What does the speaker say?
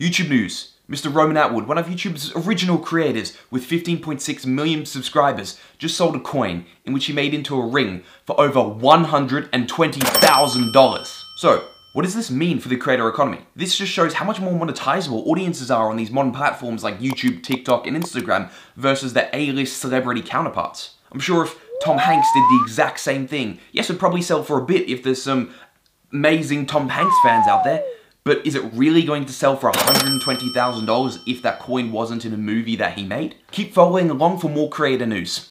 YouTube news. Mr. Roman Atwood, one of YouTube's original creators with 15.6 million subscribers, just sold a coin in which he made into a ring for over $120,000. So, what does this mean for the creator economy? This just shows how much more monetizable audiences are on these modern platforms like YouTube, TikTok, and Instagram versus their A-list celebrity counterparts. I'm sure if Tom Hanks did the exact same thing, yes, it'd probably sell for a bit if there's some amazing Tom Hanks fans out there, but is it really going to sell for $120,000 if that coin wasn't in a movie that he made? Keep following along for more creator news.